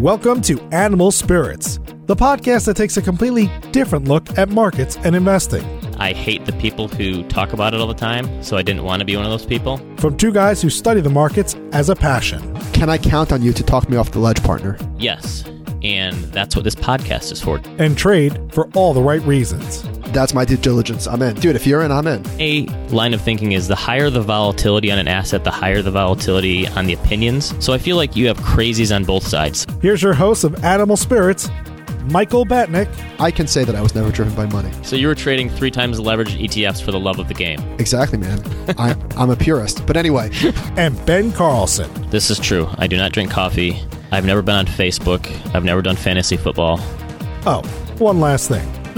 Welcome to Animal Spirits, the podcast that takes a completely different look at markets and investing. I hate the people who talk about it all the time, so I didn't want to be one of those people. From two guys who study the markets as a passion. Can I count on you to talk me off the ledge, partner? Yes, and that's what this podcast is for. And trade for all the right reasons. That's my due diligence. I'm in. Dude, if you're in, I'm in. A line of thinking is the higher the volatility on an asset, the higher the volatility on the opinions. So I feel like you have crazies on both sides. Here's your host of Animal Spirits, Michael Batnick. I can say that I was never driven by money. So you were trading three times the leveraged ETFs for the love of the game. Exactly, man. I, I'm a purist. But anyway, And Ben Carlson. This is true. I do not drink coffee. I've never been on Facebook. I've never done fantasy football. Oh, one last thing.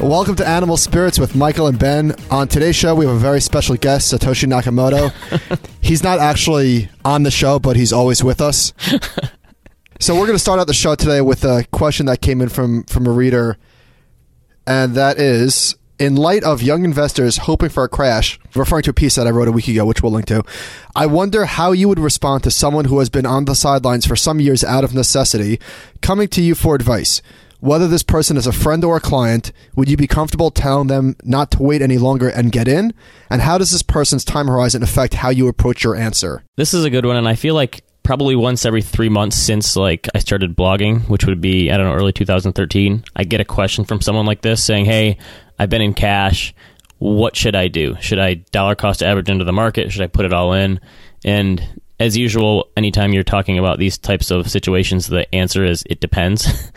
Welcome to Animal Spirits with Michael and Ben. On today's show, we have a very special guest, Satoshi Nakamoto. he's not actually on the show, but he's always with us. so we're going to start out the show today with a question that came in from from a reader, and that is. In light of young investors hoping for a crash, referring to a piece that I wrote a week ago, which we'll link to, I wonder how you would respond to someone who has been on the sidelines for some years out of necessity, coming to you for advice. Whether this person is a friend or a client, would you be comfortable telling them not to wait any longer and get in? And how does this person's time horizon affect how you approach your answer? This is a good one, and I feel like probably once every three months since like I started blogging, which would be I don't know early 2013, I get a question from someone like this saying, "Hey, I've been in cash. What should I do? Should I dollar cost average into the market? Should I put it all in?" And as usual, anytime you're talking about these types of situations, the answer is it depends,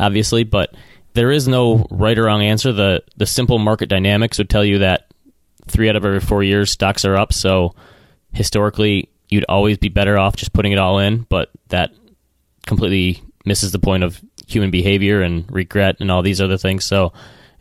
obviously, but there is no right or wrong answer. The the simple market dynamics would tell you that three out of every four years stocks are up. So historically, you'd always be better off just putting it all in, but that completely misses the point of human behavior and regret and all these other things. So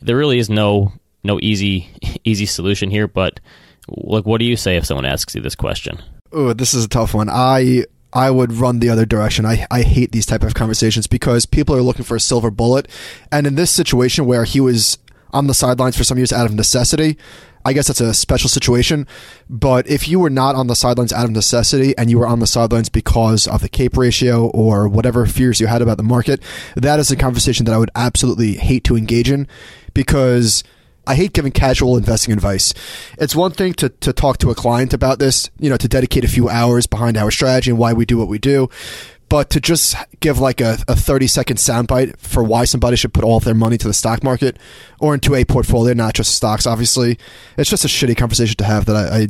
there really is no no easy easy solution here. But like, what do you say if someone asks you this question? Oh, this is a tough one. I I would run the other direction. I, I hate these type of conversations because people are looking for a silver bullet. And in this situation where he was on the sidelines for some years out of necessity, I guess that's a special situation. But if you were not on the sidelines out of necessity and you were on the sidelines because of the cape ratio or whatever fears you had about the market, that is a conversation that I would absolutely hate to engage in because I hate giving casual investing advice. It's one thing to, to talk to a client about this, you know, to dedicate a few hours behind our strategy and why we do what we do. But to just give like a, a 30 second soundbite for why somebody should put all of their money to the stock market or into a portfolio, not just stocks, obviously, it's just a shitty conversation to have that I, I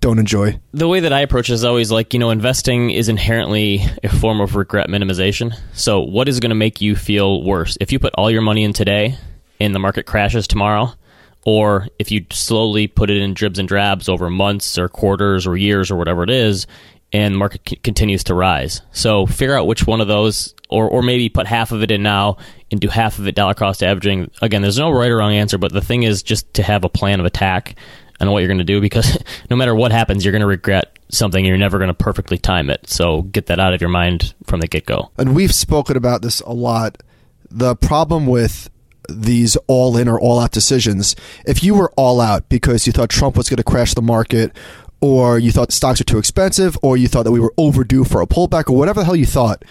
don't enjoy. The way that I approach it is always like, you know, investing is inherently a form of regret minimization. So, what is going to make you feel worse? If you put all your money in today and the market crashes tomorrow, or if you slowly put it in dribs and drabs over months or quarters or years or whatever it is, and market c- continues to rise. So figure out which one of those, or or maybe put half of it in now and do half of it dollar cost averaging. Again, there's no right or wrong answer, but the thing is just to have a plan of attack and what you're going to do because no matter what happens, you're going to regret something. And you're never going to perfectly time it. So get that out of your mind from the get go. And we've spoken about this a lot. The problem with these all in or all out decisions, if you were all out because you thought Trump was going to crash the market, or you thought stocks are too expensive, or you thought that we were overdue for a pullback, or whatever the hell you thought,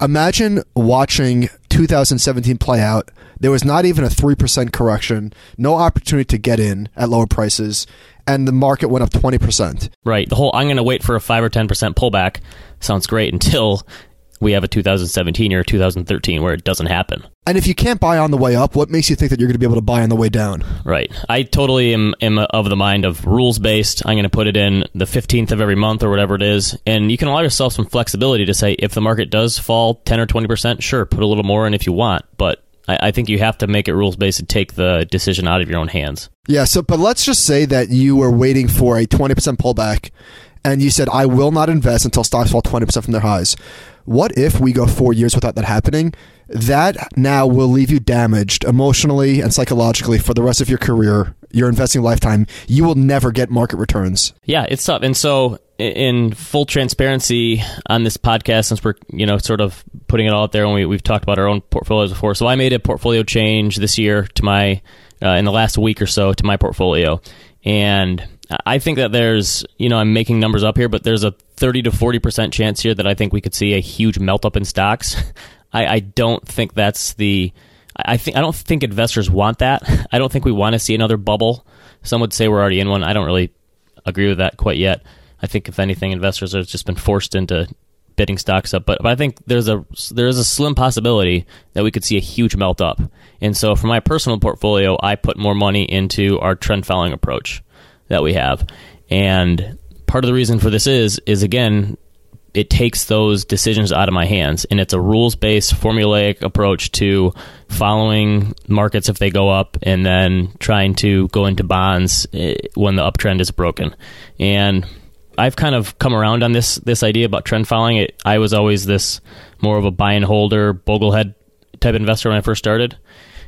imagine watching 2017 play out. There was not even a 3% correction, no opportunity to get in at lower prices, and the market went up 20%. Right. The whole I'm going to wait for a 5 or 10% pullback sounds great until we have a 2017 or 2013 where it doesn't happen. And if you can't buy on the way up, what makes you think that you're going to be able to buy on the way down? Right. I totally am, am of the mind of rules based. I'm going to put it in the 15th of every month or whatever it is. And you can allow yourself some flexibility to say if the market does fall 10 or 20%, sure, put a little more in if you want. But I, I think you have to make it rules based and take the decision out of your own hands. Yeah, so but let's just say that you were waiting for a 20% pullback and you said I will not invest until stocks fall 20% from their highs. What if we go 4 years without that happening? That now will leave you damaged emotionally and psychologically for the rest of your career. your investing lifetime, you will never get market returns. Yeah, it's tough. And so, in full transparency on this podcast, since we're you know sort of putting it all out there, and we, we've talked about our own portfolios before, so I made a portfolio change this year to my uh, in the last week or so to my portfolio, and I think that there's you know I'm making numbers up here, but there's a 30 to 40 percent chance here that I think we could see a huge melt up in stocks. I, I don't think that's the I think I don't think investors want that. I don't think we want to see another bubble. Some would say we're already in one. I don't really agree with that quite yet. I think if anything, investors have just been forced into bidding stocks up. But, but I think there's a there is a slim possibility that we could see a huge melt up. And so for my personal portfolio, I put more money into our trend following approach that we have. And part of the reason for this is is again it takes those decisions out of my hands. And it's a rules based formulaic approach to following markets if they go up and then trying to go into bonds eh, when the uptrend is broken. And I've kind of come around on this this idea about trend following. It I was always this more of a buy and holder boglehead type investor when I first started.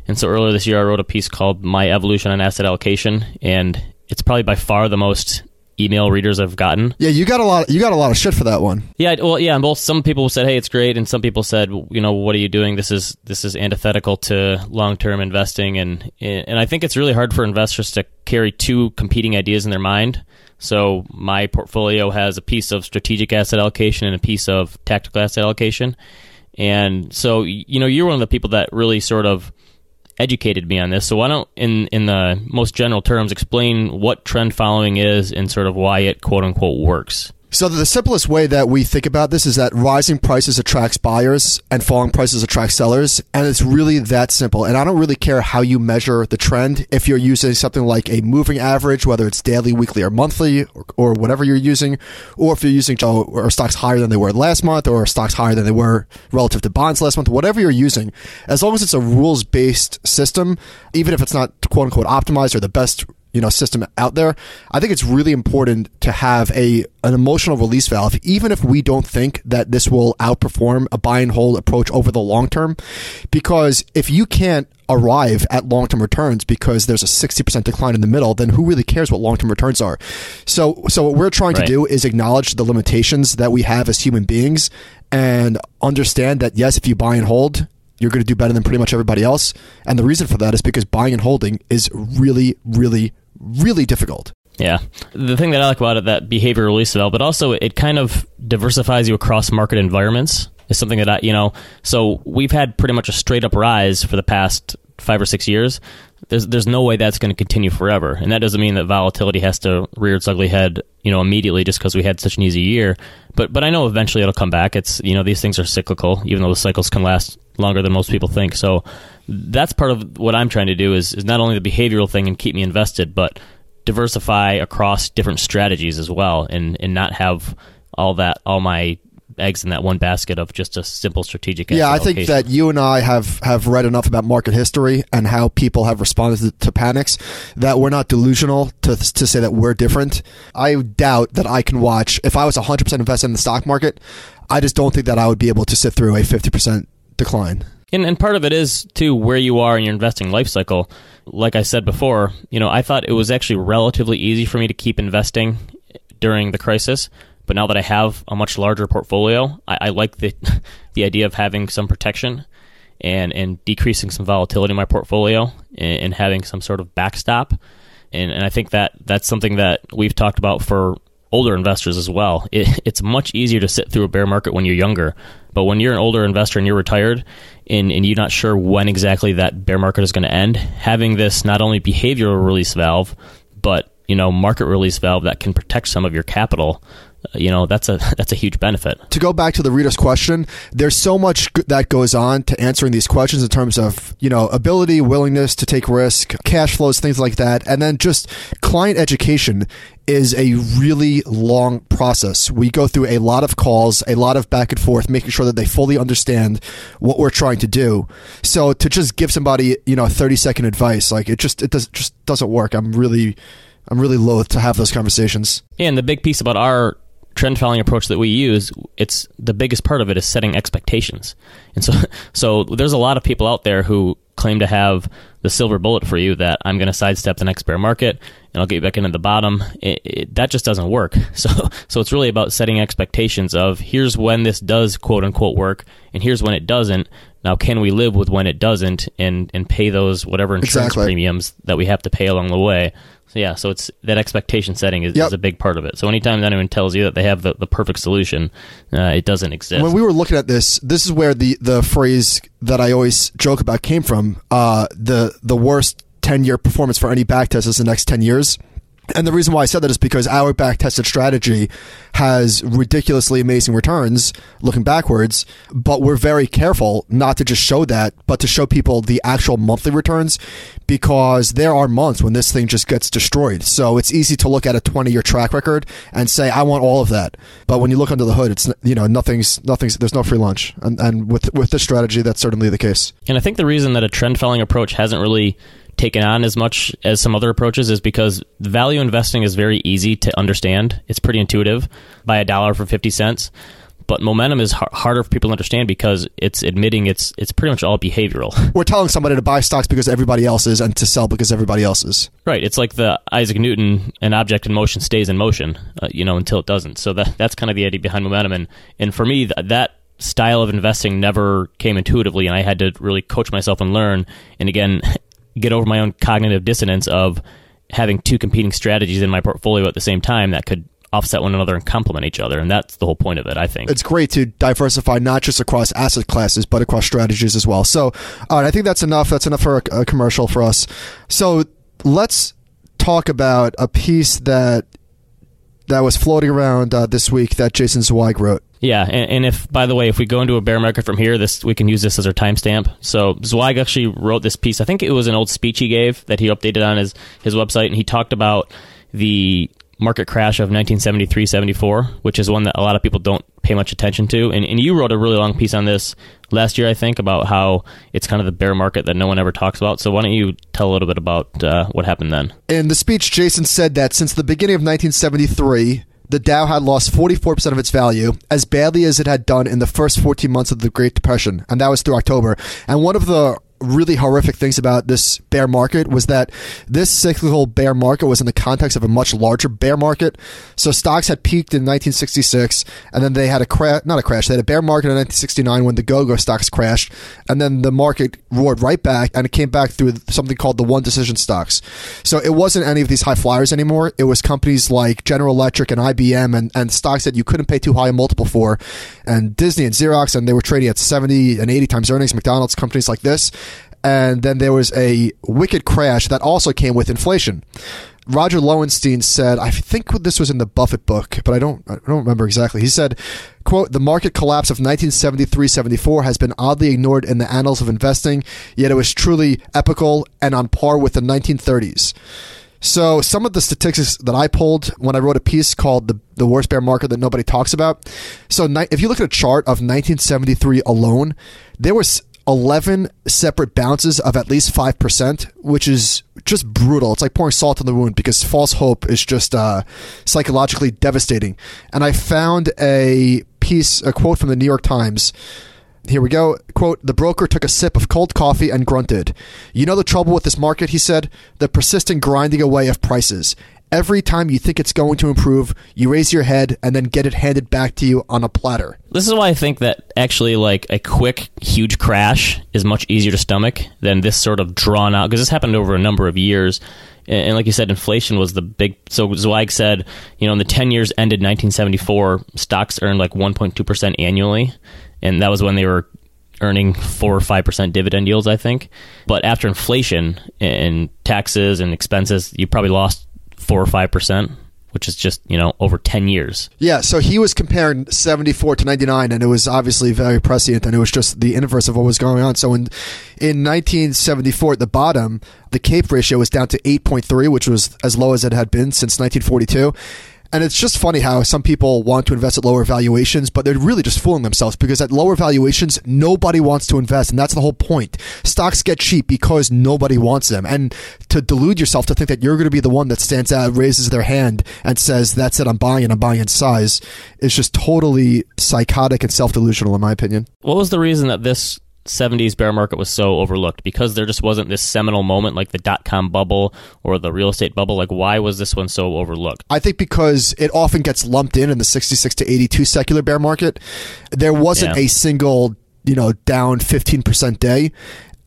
And so earlier this year I wrote a piece called my evolution on asset allocation and it's probably by far the most email readers I've gotten. Yeah, you got a lot. You got a lot of shit for that one. Yeah, well, yeah. And both some people said, "Hey, it's great," and some people said, "You know, what are you doing? This is this is antithetical to long term investing." And and I think it's really hard for investors to carry two competing ideas in their mind. So my portfolio has a piece of strategic asset allocation and a piece of tactical asset allocation. And so, you know, you're one of the people that really sort of educated me on this. So why don't, in in the most general terms, explain what trend following is and sort of why it quote unquote works. So the simplest way that we think about this is that rising prices attracts buyers and falling prices attract sellers, and it's really that simple. And I don't really care how you measure the trend. If you're using something like a moving average, whether it's daily, weekly, or monthly, or, or whatever you're using, or if you're using or stocks higher than they were last month, or stocks higher than they were relative to bonds last month, whatever you're using, as long as it's a rules based system, even if it's not quote unquote optimized or the best you know system out there i think it's really important to have a an emotional release valve even if we don't think that this will outperform a buy and hold approach over the long term because if you can't arrive at long-term returns because there's a 60% decline in the middle then who really cares what long-term returns are so so what we're trying right. to do is acknowledge the limitations that we have as human beings and understand that yes if you buy and hold you're going to do better than pretty much everybody else. And the reason for that is because buying and holding is really, really, really difficult. Yeah. The thing that I like about it, that behavior release valve, but also it kind of diversifies you across market environments is something that I, you know, so we've had pretty much a straight up rise for the past five or six years. There's, there's no way that's going to continue forever. And that doesn't mean that volatility has to rear its ugly head, you know, immediately just because we had such an easy year. But, but I know eventually it'll come back. It's, you know, these things are cyclical, even though the cycles can last longer than most people think. So that's part of what I'm trying to do is, is not only the behavioral thing and keep me invested, but diversify across different strategies as well and, and not have all that, all my eggs in that one basket of just a simple strategic. Yeah, I think that you and I have have read enough about market history and how people have responded to panics that we're not delusional to to say that we're different. I doubt that I can watch if I was 100% invested in the stock market. I just don't think that I would be able to sit through a 50% decline. And, and part of it is too where you are in your investing life cycle. Like I said before, you know, I thought it was actually relatively easy for me to keep investing during the crisis. But now that I have a much larger portfolio, I, I like the the idea of having some protection and and decreasing some volatility in my portfolio and, and having some sort of backstop. And, and I think that that's something that we've talked about for older investors as well. It, it's much easier to sit through a bear market when you're younger, but when you're an older investor and you're retired and, and you're not sure when exactly that bear market is going to end, having this not only behavioral release valve, but you know market release valve that can protect some of your capital you know that's a that's a huge benefit. To go back to the reader's question, there's so much that goes on to answering these questions in terms of you know ability, willingness to take risk, cash flows, things like that, and then just client education is a really long process. We go through a lot of calls, a lot of back and forth, making sure that they fully understand what we're trying to do. So to just give somebody, you know, 30 second advice, like it just, it does, just doesn't work. I'm really, I'm really loath to have those conversations. Yeah, and the big piece about our trend following approach that we use, it's the biggest part of it is setting expectations. And so, so there's a lot of people out there who claim to have the silver bullet for you that I'm going to sidestep the next bear market and I'll get you back into the bottom. It, it, that just doesn't work. So, so it's really about setting expectations of here's when this does quote unquote work and here's when it doesn't. Now, can we live with when it doesn't and, and pay those whatever insurance Exactly. premiums that we have to pay along the way? So yeah, so it's that expectation setting is, Yep. is a big part of it. So anytime anyone tells you that they have the, the perfect solution, uh, it doesn't exist. when we were looking at this, this is where the the phrase that I always joke about came from. Uh, the the worst ten year performance for any back test is the next ten years. And the reason why I said that is because our back tested strategy has ridiculously amazing returns looking backwards, but we're very careful not to just show that, but to show people the actual monthly returns because there are months when this thing just gets destroyed. So it's easy to look at a 20 year track record and say, I want all of that. But when you look under the hood, it's, you know, nothing's, nothing's, there's no free lunch. And, and with, with this strategy, that's certainly the case. And I think the reason that a trend following approach hasn't really taken on as much as some other approaches is because value investing is very easy to understand. It's pretty intuitive. Buy a dollar for 50 cents. But momentum is har- harder for people to understand because it's admitting it's it's pretty much all behavioral. We're telling somebody to buy stocks because everybody else is and to sell because everybody else is. right. It's like the Isaac Newton, an object in motion stays in motion, uh, you know, until it doesn't. So that that's kind of the idea behind momentum. And and for me, th- that style of investing never came intuitively, and I had to really coach myself and learn. And again, get over my own cognitive dissonance of having two competing strategies in my portfolio at the same time that could offset one another and complement each other. And that's the whole point of it, I think. it's great to diversify not just across asset classes but across strategies as well. So, I think that's enough. That's enough for a, a commercial for us. So let's talk about a piece that that was floating around uh, this week that Jason Zweig wrote. Yeah, and, and if by the way, if we go into a bear market from here, this we can use this as our timestamp. So Zweig actually wrote this piece. I think it was an old speech he gave that he updated on his his website, and he talked about the market crash of 1973-74, which is one that a lot of people don't pay much attention to. And, and you wrote a really long piece on this last year, I think, about how it's kind of the bear market that no one ever talks about. So why don't you tell a little bit about uh, what happened then? In the speech, Jason said that since the beginning of 1973, the Dow had lost 44% of its value, as badly as it had done in the first 14 months of the Great Depression, and that was through October. And one of the really horrific things about this bear market was that this cyclical bear market was in the context of a much larger bear market. So stocks had peaked in 1966, and then they had a crash, not a crash, they had a bear market in 1969 when the go-go stocks crashed, and then the market roared right back, and it came back through something called the one decision stocks. So it wasn't any of these high flyers anymore. It was companies like General Electric and IBM and, and stocks that you couldn't pay too high a multiple for, and Disney and Xerox, and they were trading at 70 and 80 times earnings, McDonald's, companies like this. And then there was a wicked crash that also came with inflation. Roger Lowenstein said, I think this was in the Buffett book, but I don't, I don't remember exactly. He said, quote, the market collapse of 1973-74 has been oddly ignored in the annals of investing, yet it was truly epical and on par with the 1930s. So some of the statistics that I pulled when I wrote a piece called the the worst bear market that nobody talks about. So if you look at a chart of 1973 alone, there was 11 separate bounces of at least 5%, which is just brutal. It's like pouring salt on the wound because false hope is just uh, psychologically devastating. And I found a piece, a quote from the New York Times. Here we go. Quote The broker took a sip of cold coffee and grunted. You know the trouble with this market, he said? The persistent grinding away of prices. Every time you think it's going to improve, you raise your head and then get it handed back to you on a platter. This is why I think that actually, like a quick, huge crash is much easier to stomach than this sort of drawn out because this happened over a number of years. And, like you said, inflation was the big. So Zweig said, you know, in the ten years ended 1974, stocks earned like 1.2 percent annually, and that was when they were earning four or five percent dividend yields, I think. But after inflation and taxes and expenses, you probably lost four or five percent, which is just you know over ten years. Yeah, so he was comparing 74 to 99, and it was obviously very prescient, and it was just the inverse of what was going on. So in in 1974, at the bottom, the CAPE ratio was down to 8.3, which was as low as it had been since 1942. And it's just funny how some people want to invest at lower valuations, but they're really just fooling themselves because at lower valuations, nobody wants to invest. And that's the whole point. Stocks get cheap because nobody wants them. And to delude yourself to think that you're going to be the one that stands out, raises their hand, and says, That's it, I'm buying I'm buying in size, is just totally psychotic and self delusional, in my opinion. What was the reason that this 70s bear market was so overlooked because there just wasn't this seminal moment like the dot com bubble or the real estate bubble. Like, why was this one so overlooked? I think because it often gets lumped in in the 66 to 82 secular bear market. There wasn't Yeah. a single, you know, down 15% day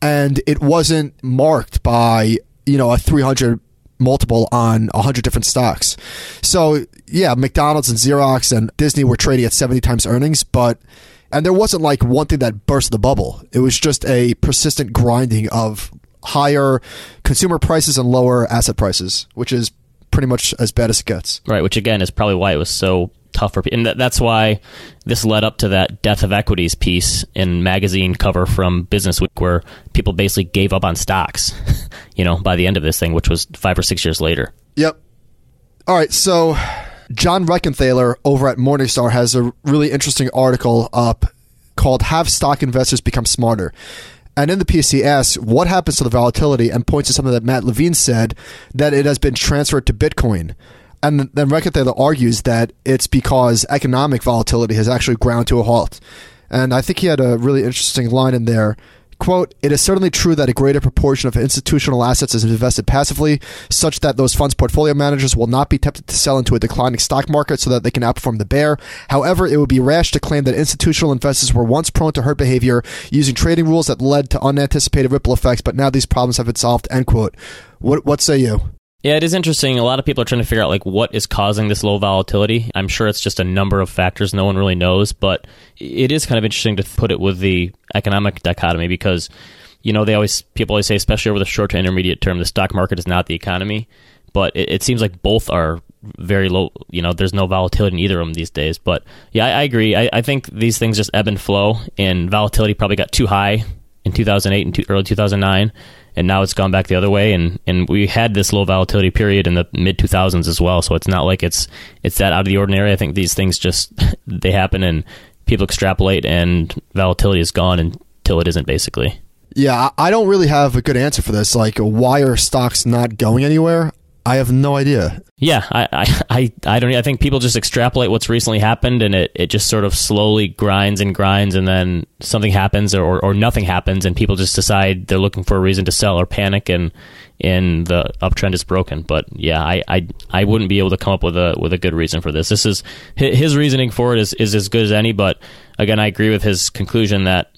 and it wasn't marked by, you know, a 300 multiple on 100 different stocks. So, yeah, McDonald's and Xerox and Disney were trading at 70 times earnings, but and there wasn't like one thing that burst the bubble. It was just a persistent grinding of higher consumer prices and lower asset prices, which is pretty much as bad as it gets. Right, which again is probably why it was so tough for people. And that, that's why this led up to that death of equities piece in magazine cover from Business Week, where people basically gave up on stocks, you know, by the end of this thing, which was five or six years later. Yep. All right, so John Rekenthaler over at Morningstar has a really interesting article up called Have Stock Investors Become Smarter? And in the piece, he asks, What happens to the volatility? and points to something that Matt Levine said that it has been transferred to Bitcoin. And then Rekenthaler argues that it's because economic volatility has actually ground to a halt. And I think he had a really interesting line in there. Quote, it is certainly true that a greater proportion of institutional assets is invested passively, such that those funds portfolio managers will not be tempted to sell into a declining stock market so that they can outperform the bear. However, it would be rash to claim that institutional investors were once prone to hurt behavior using trading rules that led to unanticipated ripple effects, but now these problems have been solved, end quote. What, what say you? Yeah, it is interesting. A lot of people are trying to figure out like what is causing this low volatility. I'm sure it's just a number of factors no one really knows, but it is kind of interesting to put it with the economic dichotomy because you know they always people always say especially over the short to intermediate term the stock market is not the economy, but it, it seems like both are very low. You know, there's no volatility in either of them these days. But yeah, I, I agree. I, I think these things just ebb and flow, and volatility probably got too high in 2008 and early 2009 and now it's gone back the other way and and we had this low volatility period in the mid 2000s as well so it's not like it's it's that out of the ordinary i think these things just they happen and people extrapolate and volatility is gone until it isn't basically Yeah, I don't really have a good answer for this. Like, why are stocks not going anywhere? I have no idea. yeah i i i, I don't i think people just extrapolate what's recently happened and it, it just sort of slowly grinds and grinds and then something happens or, or nothing happens and people just decide they're looking for a reason to sell or panic and and the uptrend is broken but yeah i i, I wouldn't be able to come up with a with a good reason for this this is his reasoning for it is, is as good as any but again i agree with his conclusion that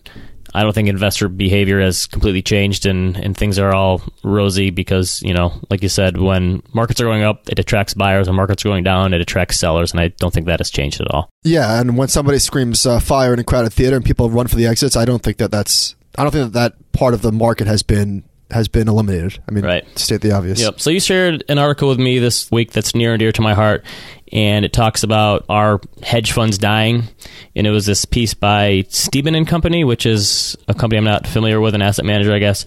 I don't think investor behavior has completely changed and, and things are all rosy because, you know, like you said, when markets are going up, it attracts buyers. When markets are going down, it attracts sellers. And I don't think that has changed at all. Yeah, and when somebody screams uh, fire in a crowded theater and people run for the exits, I don't think that that's. I don't think that that part of the market has been has been eliminated. I mean, Right. state the obvious. Yep. So you shared an article with me this week that's near and dear to my heart, and it talks about our hedge funds dying. And it was this piece by Steben and Company, which is a company I'm not familiar with, an asset manager, I guess.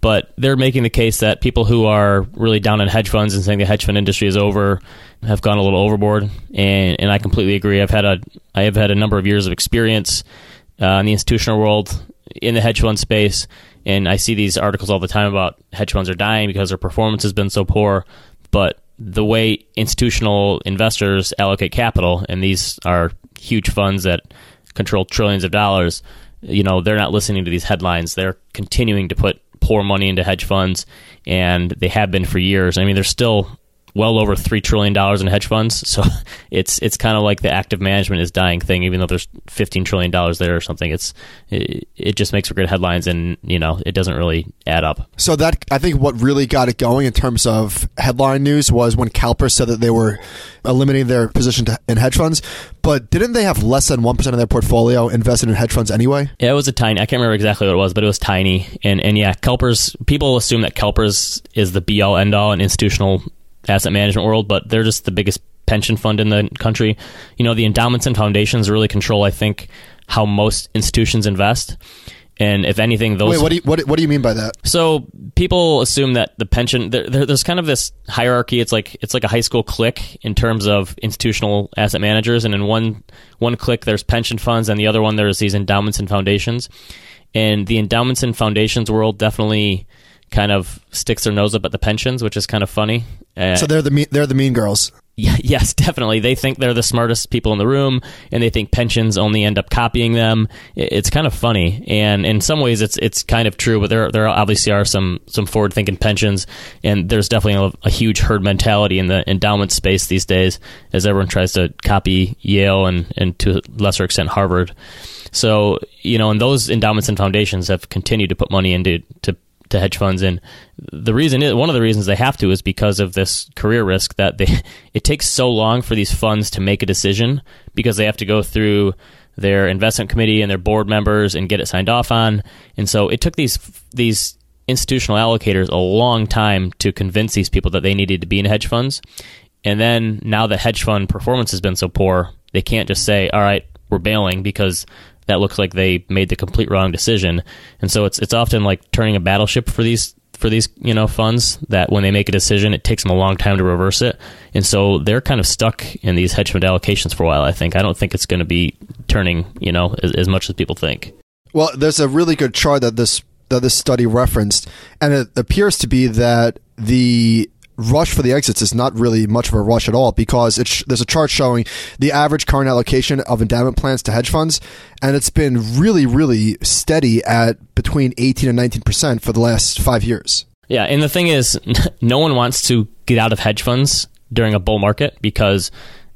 But they're making the case that people who are really down on hedge funds and saying the hedge fund industry is over have gone a little overboard, and and I completely agree. I've had a I have had a number of years of experience uh, in the institutional world in the hedge fund space, and I see these articles all the time about hedge funds are dying because their performance has been so pour. But the way institutional investors allocate capital, and these are huge funds that control trillions of dollars, you know, they're not listening to these headlines. They're continuing to put poor money into hedge funds, and they have been for years. I mean, they're still well over three trillion dollars in hedge funds. So it's it's kind of like the active management is dying thing, even though there's fifteen trillion dollars there or something. It's it, it just makes for good headlines, and you know it doesn't really add up. So that I think what really got it going in terms of headline news was when CalPERS said that they were eliminating their position to, in hedge funds. But didn't they have less than one percent of their portfolio invested in hedge funds anyway? Yeah, it was a tiny. I can't remember exactly what it was, but it was tiny. And and yeah, CalPERS. People assume that CalPERS is the be all end all in institutional asset management world, but they're just the biggest pension fund in the country. You know, the endowments and foundations really control, I think, how most institutions invest. And if anything, those Wait, what do you what, what do you mean by that? so people assume that the pension there, there, there's kind of this hierarchy. It's like it's like a high school clique in terms of institutional asset managers, and in one one clique there's pension funds, and the other one there's these endowments and foundations. And the endowments and foundations world definitely kind of sticks their nose up at the pensions, which is kind of funny. Uh, So they're the mean, they're the mean girls. Yeah, yes, definitely. They think they're the smartest people in the room, and they think pensions only end up copying them. It's kind of funny, and in some ways, it's it's kind of true. But there there obviously are some some forward thinking pensions, and there's definitely a, a, huge herd mentality in the endowment space these days, as everyone tries to copy Yale and and to a lesser extent Harvard. So you know, and those endowments and foundations have continued to put money into to to hedge funds and the reason is one of the reasons they have to is because of this career risk that they it takes so long for these funds to make a decision because they have to go through their investment committee and their board members and get it signed off on. And so it took these these institutional allocators a long time to convince these people that they needed to be in hedge funds. And then now that hedge fund performance has been so poor they can't just say all right we're bailing because that looks like they made the complete wrong decision. And so it's it's often like turning a battleship for these for these you know funds that when they make a decision, it takes them a long time to reverse it. And so they're kind of stuck in these hedge fund allocations for a while. I think I don't think it's going to be turning you know as, as much as people think. Well, there's a really good chart that this that this study referenced, and it appears to be that the rush for the exits is not really much of a rush at all because sh- there's a chart showing the average current allocation of endowment plans to hedge funds, and it's been really, really steady at between 18 and 19 percent for the last five years. Yeah, and the thing is, no one wants to get out of hedge funds during a bull market because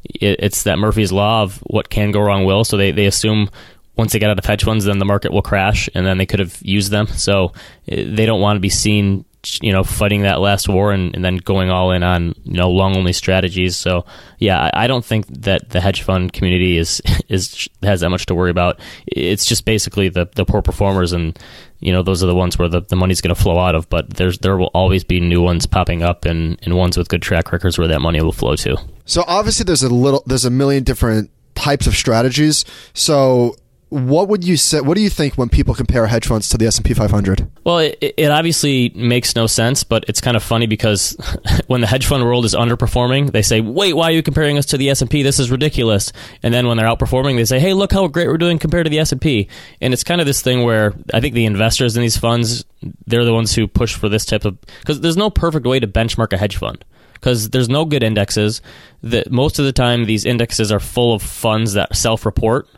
it's that Murphy's law of what can go wrong will. So they, they assume once they get out of hedge funds, then the market will crash, and then they could have used them. So eh, they don't want to be seen you know, fighting that last war and, and, then going all in on you know long only strategies. So yeah, I, I, don't think that the hedge fund community is is has that much to worry about. It's just basically the the poor performers and you know those are the ones where the, the money's going to flow out of. But there's there will always be new ones popping up and, and ones with good track records where that money will flow to. So obviously there's a little there's a million different types of strategies. So what would you say what do you think when people compare hedge funds to the S&P 500 well it, it obviously makes no sense but it's kind of funny because when the hedge fund world is underperforming they say wait why are you comparing us to the S&P this is ridiculous. And then when they're outperforming they say hey look how great we're doing compared to the S&P and it's kind of this thing where i think the investors in these funds they're the ones who push for this type of because there's no perfect way to benchmark a hedge fund because there's no good indexes. That most of the time these indexes are full of funds that self-report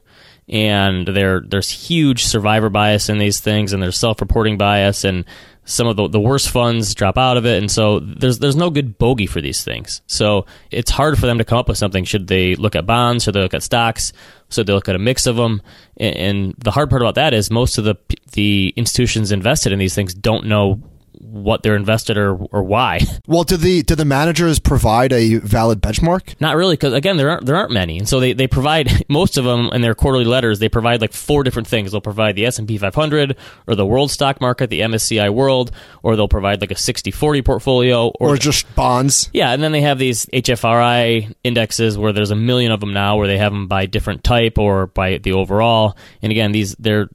and there there's huge survivor bias in these things, and there's self-reporting bias, and some of the, the worst funds drop out of it, and so there's there's no good bogey for these things. So it's hard for them to come up with something. Should they look at bonds? Should they look at stocks? Should they look at a mix of them? And, and the hard part about that is most of the the institutions invested in these things don't know what they're invested or or why. Well, do the do the managers provide a valid benchmark? Not really, because again, there aren't there aren't many, and so they, they provide most of them in their quarterly letters. They provide like four different things. They'll provide the S and P 500 or the world stock market, the MSCI World, or they'll provide like a 60-40 portfolio, or, or just bonds. Yeah, and then they have these HFRI indexes where there's a million of them now, where they have them by different type or by the overall. And again, these they're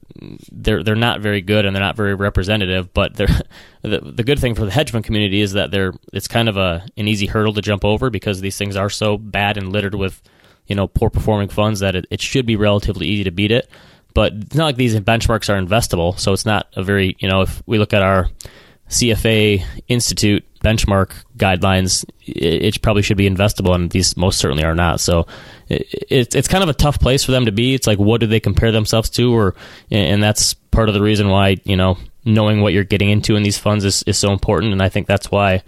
they're they're not very good and they're not very representative, but they're the, the good thing for the hedge fund community is that they're it's kind of a an easy hurdle to jump over because these things are so bad and littered with you know poor performing funds that it, it should be relatively easy to beat it. But it's not like these benchmarks are investable, so it's not a very you know if we look at our CFA Institute benchmark guidelines, it, it, probably should be investable, and these most certainly are not. So it, it, it's kind of a tough place for them to be. It's like what do they compare themselves to, or and that's part of the reason why you know knowing what you're getting into in these funds is, is so important. And I think that's why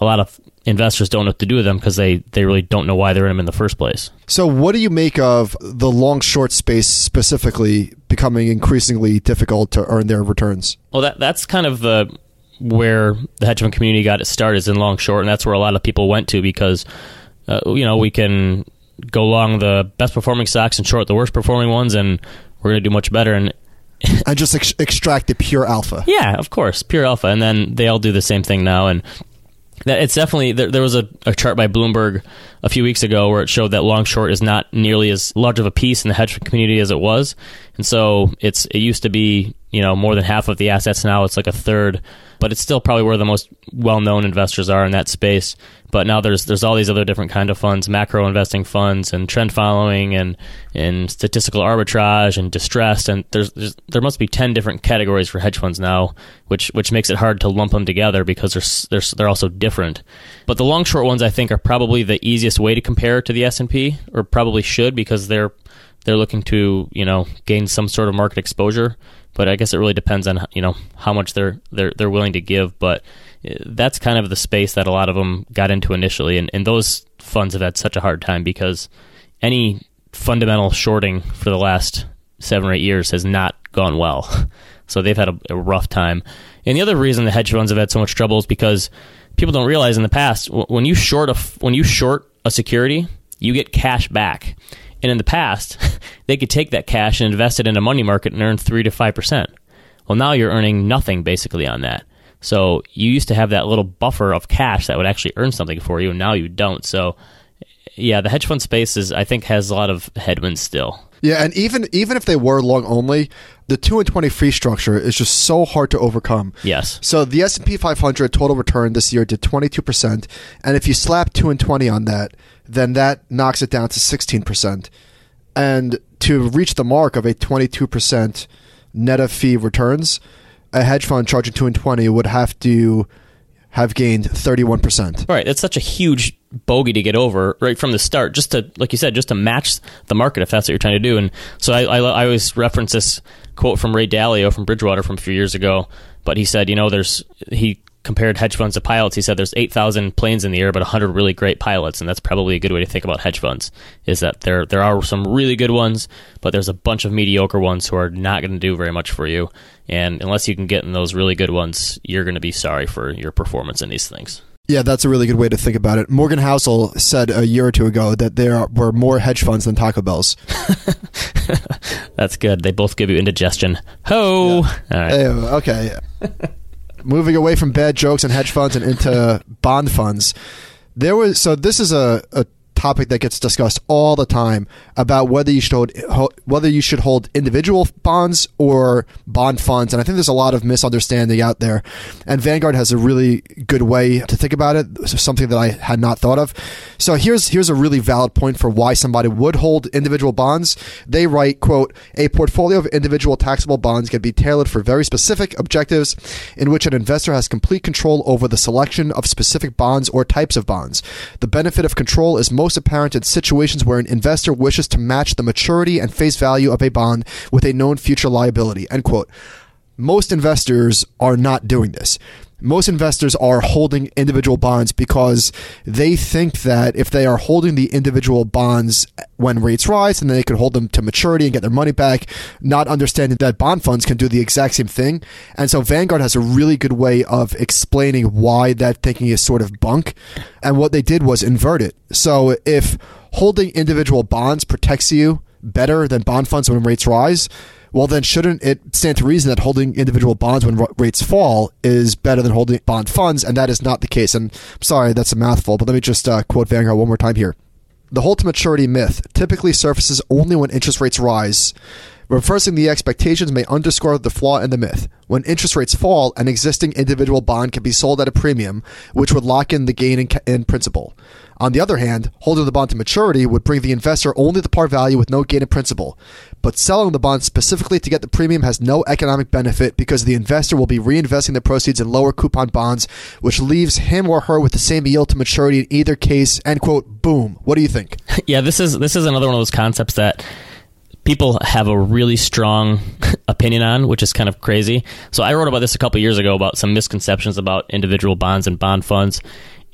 a lot of investors don't know what to do with them because they, they really don't know why they're in them in the first place. So, what do you make of the long short space specifically becoming increasingly difficult to earn their returns? Well, that that's kind of the where the hedge fund community got its start is in long short, and that's where a lot of people went to because uh, you know we can go long the best performing stocks and short the worst performing ones, and we're going to do much better. And and just ex- extract the pure alpha. Yeah, of course, pure alpha, and then they all do the same thing now. And that it's definitely there, there was a, a, chart by Bloomberg a few weeks ago where it showed that long short is not nearly as large of a piece in the hedge fund community as it was, and so it's it used to be you know more than half of the assets now it's like a third, but it's still probably where the most well known investors are in that space. But now there's there's all these other different kind of funds, macro investing funds, and trend following, and and statistical arbitrage, and distressed, and there's, there's there must be ten different categories for hedge funds now, which which makes it hard to lump them together because they're they're they're also different. But the long short ones I think are probably the easiest way to compare to the S and P, or probably should because they're they're looking to you know gain some sort of market exposure. But I guess it really depends on you know how much they're they're they're willing to give. But that's kind of the space that a lot of them got into initially, and, and those funds have had such a hard time because any fundamental shorting for the last seven or eight years has not gone well. So they've had a, a, rough time. And the other reason the hedge funds have had so much trouble is because people don't realize in the past when you short a when you short a security, you get cash back. And in the past, they could take that cash and invest it in a money market and earn three to five percent. Well, now you're earning nothing basically on that. So you used to have that little buffer of cash that would actually earn something for you, and now you don't. So yeah, the hedge fund space is I think has a lot of headwinds still. Yeah, and even even if they were long only, the two and twenty free structure is just so hard to overcome. Yes. So the S and P 500 total return this year did twenty two percent, and if you slap two and twenty on that, then that knocks it down to sixteen percent. And to reach the mark of a twenty two percent net of fee returns, a hedge fund charging two and twenty would have to have gained thirty one percent. Right, that's such a huge bogey to get over right from the start, just to like you said, just to match the market if that's what you're trying to do. And so I, I, I always reference this quote from Ray Dalio from Bridgewater from a few years ago, but he said, you know, there's he compared hedge funds to pilots. He said there's 8,000 planes in the air, but 100 really great pilots, and that's probably a good way to think about hedge funds. Is that there there are some really good ones, but there's a bunch of mediocre ones who are not going to do very much for you. And unless you can get in those really good ones, you're going to be sorry for your performance in these things. Yeah, that's a really good way to think about it. Morgan Housel said a year or two ago that there were more hedge funds than Taco Bells. that's good. They both give you indigestion. Ho! Yeah. All right. okay. moving away from bad jokes and hedge funds and into bond funds. There was so this is a, a topic that gets discussed all the time about whether you should hold whether you should hold individual bonds or bond funds, and I think there's a lot of misunderstanding out there. And Vanguard has a really good way to think about it, something that I had not thought of. So here's here's a really valid point for why somebody would hold individual bonds. They write, "quote A portfolio of individual taxable bonds can be tailored for very specific objectives, in which an investor has complete control over the selection of specific bonds or types of bonds. The benefit of control is most apparent in situations where an investor wishes to match the maturity and face value of a bond with a known future liability. End quote. Most investors are not doing this. Most investors are holding individual bonds because they think that if they are holding the individual bonds when rates rise, and they could hold them to maturity and get their money back, not understanding that bond funds can do the exact same thing. And so Vanguard has a really good way of explaining why that thinking is sort of bunk. And what they did was invert it. So if holding individual bonds protects you better than bond funds when rates rise, well, then shouldn't it stand to reason that holding individual bonds when rates fall is better than holding bond funds? And that is not the case. And I'm sorry, that's a mouthful, but let me just uh, quote Vanguard one more time here. The hold to maturity myth typically surfaces only when interest rates rise. Reversing the expectations may underscore the flaw in the myth. When interest rates fall, an existing individual bond can be sold at a premium, which would lock in the gain in, in principal. On the other hand, holding the bond to maturity would bring the investor only the par value with no gain in principal. But selling the bond specifically to get the premium has no economic benefit because the investor will be reinvesting the proceeds in lower coupon bonds, which leaves him or her with the same yield to maturity in either case. End quote. Boom. What do you think? Yeah, this is this is another one of those concepts that people have a really strong opinion on, which is kind of crazy. So I wrote about this a couple years ago about some misconceptions about individual bonds and bond funds,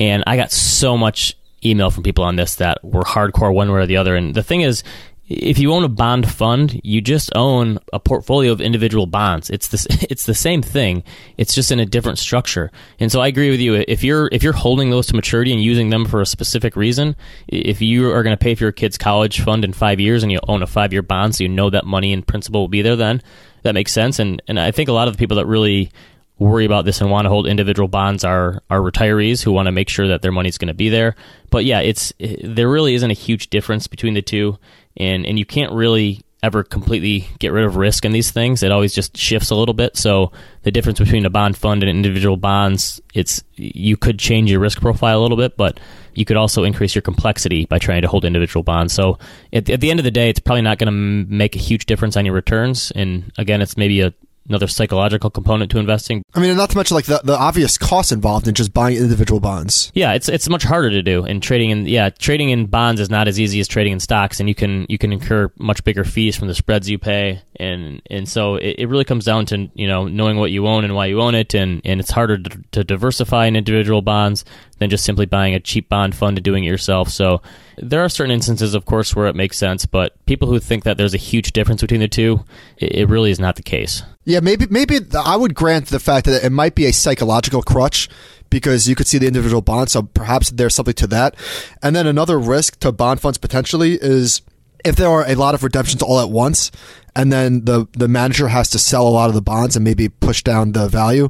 and I got so much email from people on this that were hardcore one way or the other. And the thing is, if you own a bond fund, you just own a portfolio of individual bonds. It's this it's the same thing. It's just in a different structure. And so I agree with you. If you're if you're holding those to maturity and using them for a specific reason, if you are going to pay for your kid's college fund in 5 years and you own a 5-year bond so you know that money in principal will be there then, that makes sense and and I think a lot of the people that really worry about this and want to hold individual bonds are are retirees who want to make sure that their money's going to be there. But yeah, it's there really isn't a huge difference between the two, and and you can't really ever completely get rid of risk in these things. It always just shifts a little bit. So the difference between a bond fund and individual bonds, it's you could change your risk profile a little bit, but you could also increase your complexity by trying to hold individual bonds. So at, at the end of the day, it's probably not going to make a huge difference on your returns. And again, it's maybe a another psychological component to investing. I mean, not to mention like the, the obvious costs involved in just buying individual bonds. Yeah, it's it's much harder to do. And trading in yeah, trading in bonds is not as easy as trading in stocks, and you can you can incur much bigger fees from the spreads you pay, and and so it, it really comes down to you know knowing what you own and why you own it, and and it's harder to, to diversify in individual bonds than just simply buying a cheap bond fund and doing it yourself. So there are certain instances, of course, where it makes sense, but people who think that there's a huge difference between the two, it, really is not the case. Yeah, maybe maybe I would grant the fact that it might be a psychological crutch because you could see the individual bonds, so perhaps there's something to that. And then another risk to bond funds potentially is if there are a lot of redemptions all at once, and then the the manager has to sell a lot of the bonds and maybe push down the value.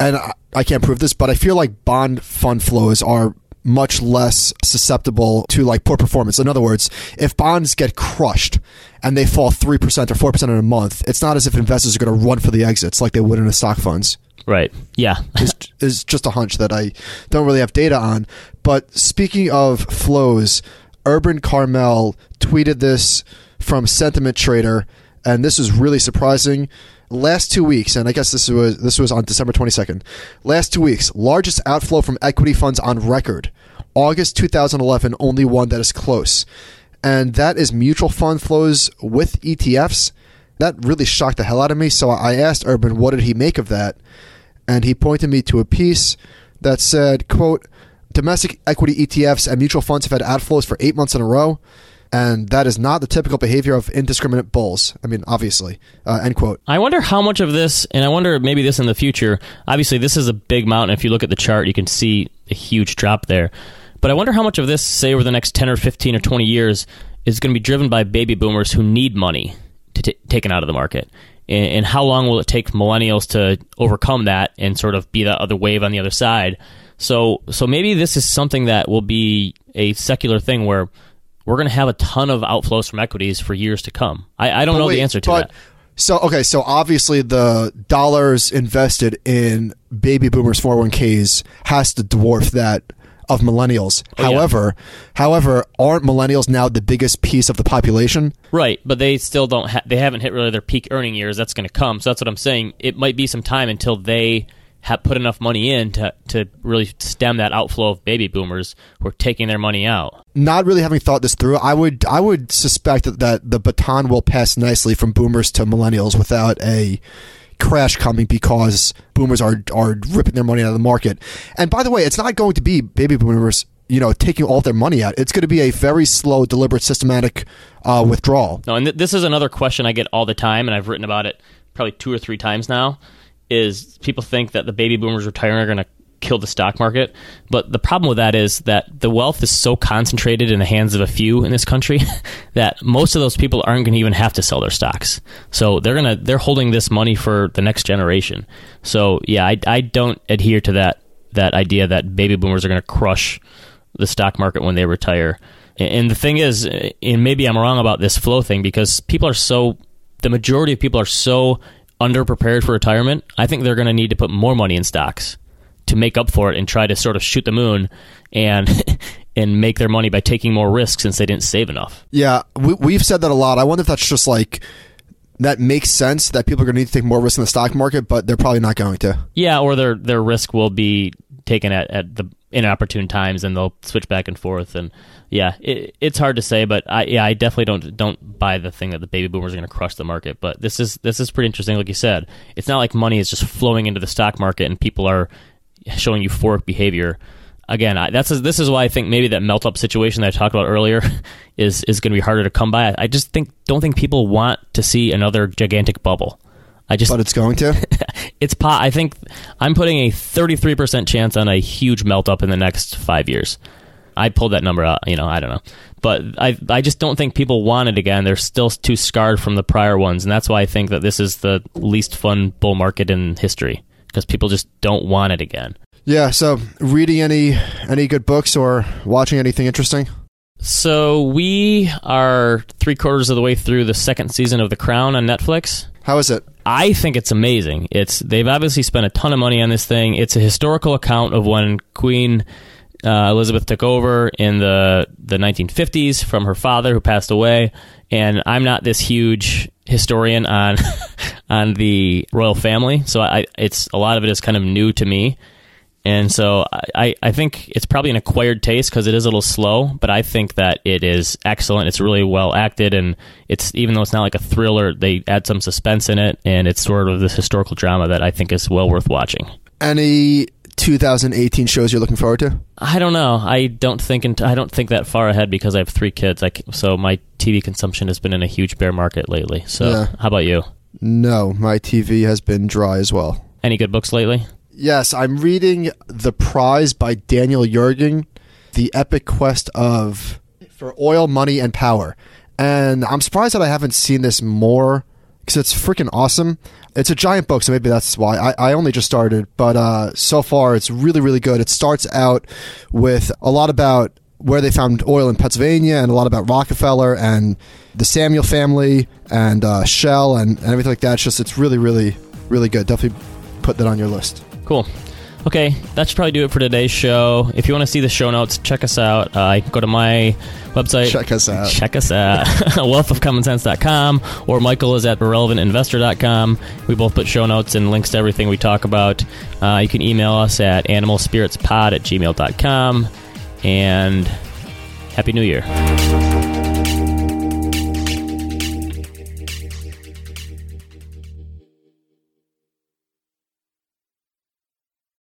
And I, I can't prove this, but I feel like bond fund flows are much less susceptible to like poor performance. In other words, if bonds get crushed and they fall 3% or 4% in a month, it's not as if investors are going to run for the exits like they would in a stock funds. Right. Yeah. is, is just a hunch that I don't really have data on. But speaking of flows, Urban Carmel tweeted this from Sentiment Trader, and this was really surprising last two weeks, and I guess this was this was on December 22nd. Last two weeks, largest outflow from equity funds on record. August 2011, only one that is close, and that is mutual fund flows with ETFs. That really shocked the hell out of me. So I asked Urban, what did he make of that? And he pointed me to a piece that said, "quote Domestic equity ETFs and mutual funds have had outflows for eight months in a row." And that is not the typical behavior of indiscriminate bulls. I mean, obviously. Uh, end quote. I wonder how much of this, and I wonder maybe this in the future. Obviously, this is a big mountain. If you look at the chart, you can see a huge drop there. But I wonder how much of this, say over the next ten or fifteen or twenty years, is going to be driven by baby boomers who need money to t- taken out of the market. And, and how long will it take millennials to overcome that and sort of be that other wave on the other side? So, so maybe this is something that will be a secular thing where we're going to have a ton of outflows from equities for years to come. I, I don't but know wait, the answer to that. So okay, so obviously the dollars invested in baby boomers 401ks has to dwarf that of millennials. Oh, however, yeah. however, aren't millennials now the biggest piece of the population? Right, but they still don't. Ha- they haven't hit really their peak earning years. That's going to come. So that's what I'm saying. It might be some time until they have put enough money in to, to really stem that outflow of baby boomers who are taking their money out. Not really having thought this through, I would I would suspect that, that the baton will pass nicely from boomers to millennials without a crash coming because boomers are are ripping their money out of the market. And by the way, it's not going to be baby boomers you know taking all their money out. It's going to be a very slow, deliberate, systematic uh, withdrawal. No, and th- this is another question I get all the time, and I've written about it probably two or three times now is people think that the baby boomers retiring are going to kill the stock market. But the problem with that is that the wealth is so concentrated in the hands of a few in this country that most of those people aren't going to even have to sell their stocks. So they're going to they're holding this money for the next generation. So yeah, I, I don't adhere to that that idea that baby boomers are going to crush the stock market when they retire. And the thing is, and maybe I'm wrong about this flow thing because people are so the majority of people are so underprepared for retirement, I think they're going to need to put more money in stocks to make up for it and try to sort of shoot the moon and and make their money by taking more risks since they didn't save enough. Yeah, we, we've said that a lot. I wonder if that's just like that makes sense that people are going to need to take more risk in the stock market, but they're probably not going to. Yeah, or their their risk will be taken at, at the inopportune times and they'll switch back and forth and yeah it, it's hard to say but I yeah I definitely don't don't buy the thing that the baby boomers are going to crush the market but this is this is pretty interesting like you said. It's not like money is just flowing into the stock market and people are showing euphoric behavior. Again I, that's this is why I think maybe that melt up situation that I talked about earlier is is going to be harder to come by. I just think don't think people want to see another gigantic bubble I just but it's going to. it's pot. I think I'm putting a 33 percent chance on a huge melt up in the next five years. I pulled that number out. You know, I don't know, but I I just don't think people want it again. They're still too scarred from the prior ones, and that's why I think that this is the least fun bull market in history because people just don't want it again. Yeah. So, reading any any good books or watching anything interesting? So we are three quarters of the way through the second season of The Crown on Netflix. How is it? I think it's amazing. It's they've obviously spent a ton of money on this thing. It's a historical account of when Queen uh, Elizabeth took over in the the 1950s from her father who passed away. And I'm not this huge historian on on the royal family, so I it's a lot of it is kind of new to me. And so I, I think it's probably an acquired taste because it is a little slow, but I think that it is excellent. It's really well acted, and it's even though it's not like a thriller, they add some suspense in it, and it's sort of this historical drama that I think is well worth watching. Any 2018 shows you're looking forward to? I don't know. I don't think into, I don't think that far ahead because I have three kids. Like so, my TV consumption has been in a huge bear market lately. So, Yeah. how about you? No, my TV has been dry as well. Any good books lately? Yes, I'm reading The Prize by Daniel Yergin, The Epic Quest of for Oil, Money, and Power. And I'm surprised that I haven't seen this more because it's freaking awesome. It's a giant book, so maybe that's why. I, I only just started, but uh, so far it's really, really good. It starts out with a lot about where they found oil in Pennsylvania and a lot about Rockefeller and the Samuel family and uh, Shell and, and everything like that. It's just, it's really, really, really good. Definitely put that on your list. Cool. Okay, that should probably do it for today's show. If you want to see the show notes, check us out. Uh, go to my website. Check us out. Check us out. wealthofcommonsense.com or Michael is at irrelevantinvestor.com. We both put show notes and links to everything we talk about. Uh, you can email us at animalspiritspod at gmail.com. And Happy New Year.